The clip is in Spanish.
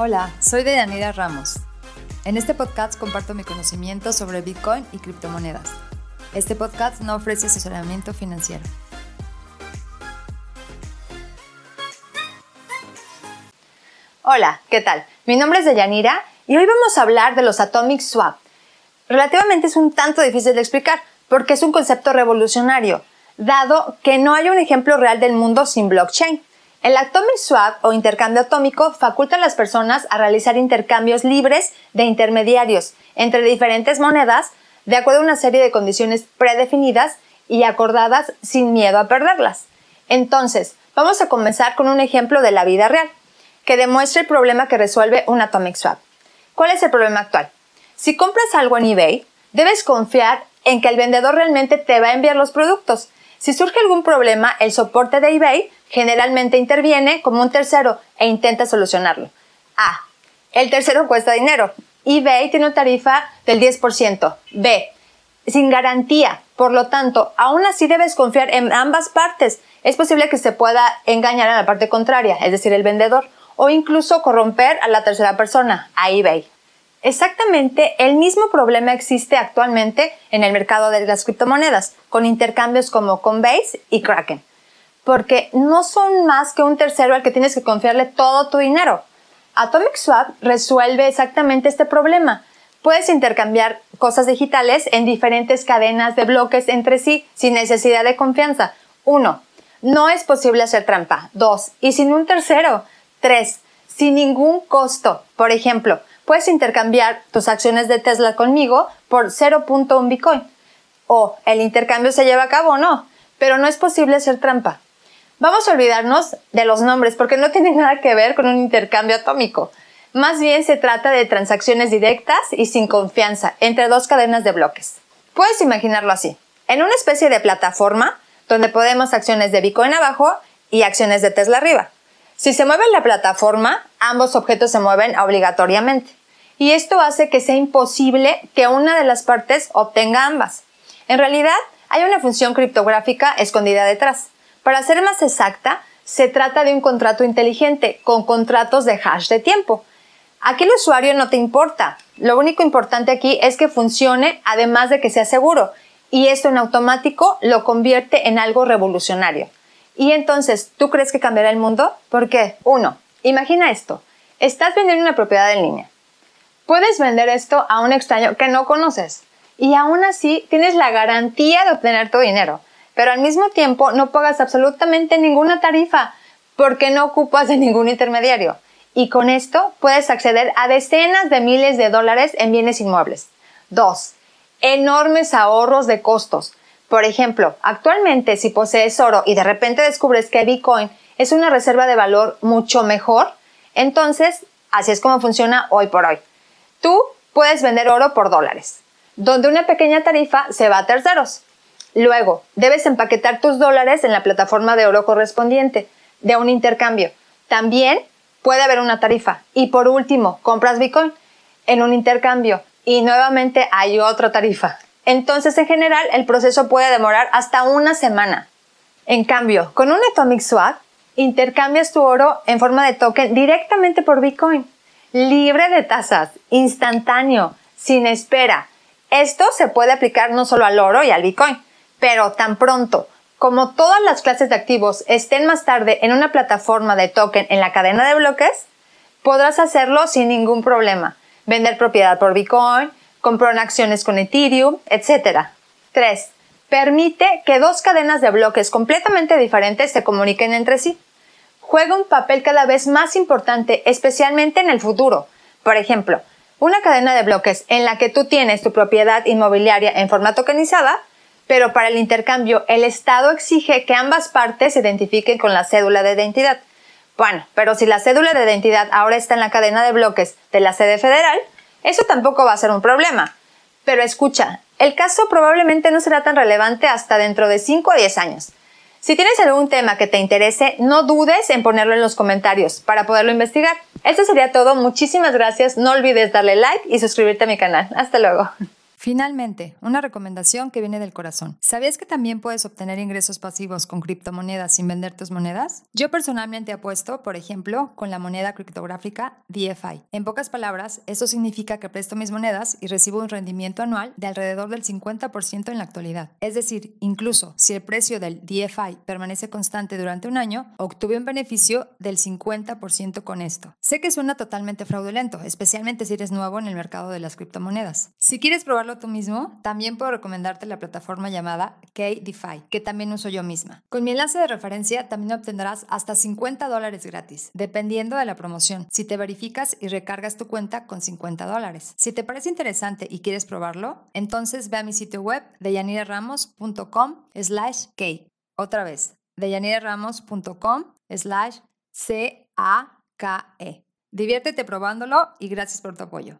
Hola, soy Deyanira Ramos. En este podcast comparto mi conocimiento sobre Bitcoin y criptomonedas. Este podcast no ofrece asesoramiento financiero. Hola, ¿qué tal? Mi nombre es Deyanira y hoy vamos a hablar de los Atomic Swap. Relativamente es un tanto difícil de explicar porque es un concepto revolucionario, dado que no hay un ejemplo real del mundo sin blockchain. El Atomic Swap o intercambio atómico faculta a las personas a realizar intercambios libres de intermediarios entre diferentes monedas de acuerdo a una serie de condiciones predefinidas y acordadas sin miedo a perderlas. Entonces, vamos a comenzar con un ejemplo de la vida real que demuestra el problema que resuelve un Atomic Swap. ¿Cuál es el problema actual? Si compras algo en eBay, debes confiar en que el vendedor realmente te va a enviar los productos. Si surge algún problema, el soporte de eBay generalmente interviene como un tercero e intenta solucionarlo. A. El tercero cuesta dinero. eBay tiene una tarifa del 10%. B. Sin garantía. Por lo tanto, aún así debes confiar en ambas partes. Es posible que se pueda engañar a la parte contraria, es decir, el vendedor, o incluso corromper a la tercera persona, a eBay. Exactamente el mismo problema existe actualmente en el mercado de las criptomonedas, con intercambios como Coinbase y Kraken porque no son más que un tercero al que tienes que confiarle todo tu dinero. Atomic Swap resuelve exactamente este problema. Puedes intercambiar cosas digitales en diferentes cadenas de bloques entre sí sin necesidad de confianza. 1. No es posible hacer trampa. 2. Y sin un tercero. 3. Sin ningún costo. Por ejemplo, puedes intercambiar tus acciones de Tesla conmigo por 0.1 Bitcoin. O el intercambio se lleva a cabo o no, pero no es posible hacer trampa. Vamos a olvidarnos de los nombres porque no tienen nada que ver con un intercambio atómico. Más bien se trata de transacciones directas y sin confianza entre dos cadenas de bloques. Puedes imaginarlo así. En una especie de plataforma donde podemos acciones de Bitcoin abajo y acciones de Tesla arriba. Si se mueve la plataforma, ambos objetos se mueven obligatoriamente. Y esto hace que sea imposible que una de las partes obtenga ambas. En realidad, hay una función criptográfica escondida detrás. Para ser más exacta, se trata de un contrato inteligente con contratos de hash de tiempo. Aquí el usuario no te importa. Lo único importante aquí es que funcione además de que sea seguro. Y esto en automático lo convierte en algo revolucionario. Y entonces, ¿tú crees que cambiará el mundo? ¿Por qué? Uno, imagina esto. Estás vendiendo una propiedad en línea. Puedes vender esto a un extraño que no conoces. Y aún así tienes la garantía de obtener tu dinero pero al mismo tiempo no pagas absolutamente ninguna tarifa porque no ocupas de ningún intermediario. Y con esto puedes acceder a decenas de miles de dólares en bienes inmuebles. 2. Enormes ahorros de costos. Por ejemplo, actualmente si posees oro y de repente descubres que Bitcoin es una reserva de valor mucho mejor, entonces así es como funciona hoy por hoy. Tú puedes vender oro por dólares, donde una pequeña tarifa se va a terceros. Luego, debes empaquetar tus dólares en la plataforma de oro correspondiente de un intercambio. También puede haber una tarifa. Y por último, compras Bitcoin en un intercambio y nuevamente hay otra tarifa. Entonces, en general, el proceso puede demorar hasta una semana. En cambio, con un Atomic Swap, intercambias tu oro en forma de token directamente por Bitcoin, libre de tasas, instantáneo, sin espera. Esto se puede aplicar no solo al oro y al Bitcoin, pero tan pronto como todas las clases de activos estén más tarde en una plataforma de token en la cadena de bloques, podrás hacerlo sin ningún problema. Vender propiedad por Bitcoin, comprar acciones con Ethereum, etc. 3. Permite que dos cadenas de bloques completamente diferentes se comuniquen entre sí. Juega un papel cada vez más importante, especialmente en el futuro. Por ejemplo, una cadena de bloques en la que tú tienes tu propiedad inmobiliaria en forma tokenizada pero para el intercambio el Estado exige que ambas partes se identifiquen con la cédula de identidad. Bueno, pero si la cédula de identidad ahora está en la cadena de bloques de la sede federal, eso tampoco va a ser un problema. Pero escucha, el caso probablemente no será tan relevante hasta dentro de 5 o 10 años. Si tienes algún tema que te interese, no dudes en ponerlo en los comentarios para poderlo investigar. Esto sería todo. Muchísimas gracias. No olvides darle like y suscribirte a mi canal. Hasta luego. Finalmente, una recomendación que viene del corazón. ¿Sabías que también puedes obtener ingresos pasivos con criptomonedas sin vender tus monedas? Yo personalmente apuesto, por ejemplo, con la moneda criptográfica DFI. En pocas palabras, eso significa que presto mis monedas y recibo un rendimiento anual de alrededor del 50% en la actualidad. Es decir, incluso si el precio del DFI permanece constante durante un año, obtuve un beneficio del 50% con esto. Sé que suena totalmente fraudulento, especialmente si eres nuevo en el mercado de las criptomonedas. Si quieres probar tú mismo, también puedo recomendarte la plataforma llamada KDeFi, que también uso yo misma. Con mi enlace de referencia también obtendrás hasta 50 dólares gratis, dependiendo de la promoción, si te verificas y recargas tu cuenta con 50 dólares. Si te parece interesante y quieres probarlo, entonces ve a mi sitio web deyaniraramos.com slash K. Otra vez, deyaniraramos.com slash C-A-K-E. Diviértete probándolo y gracias por tu apoyo.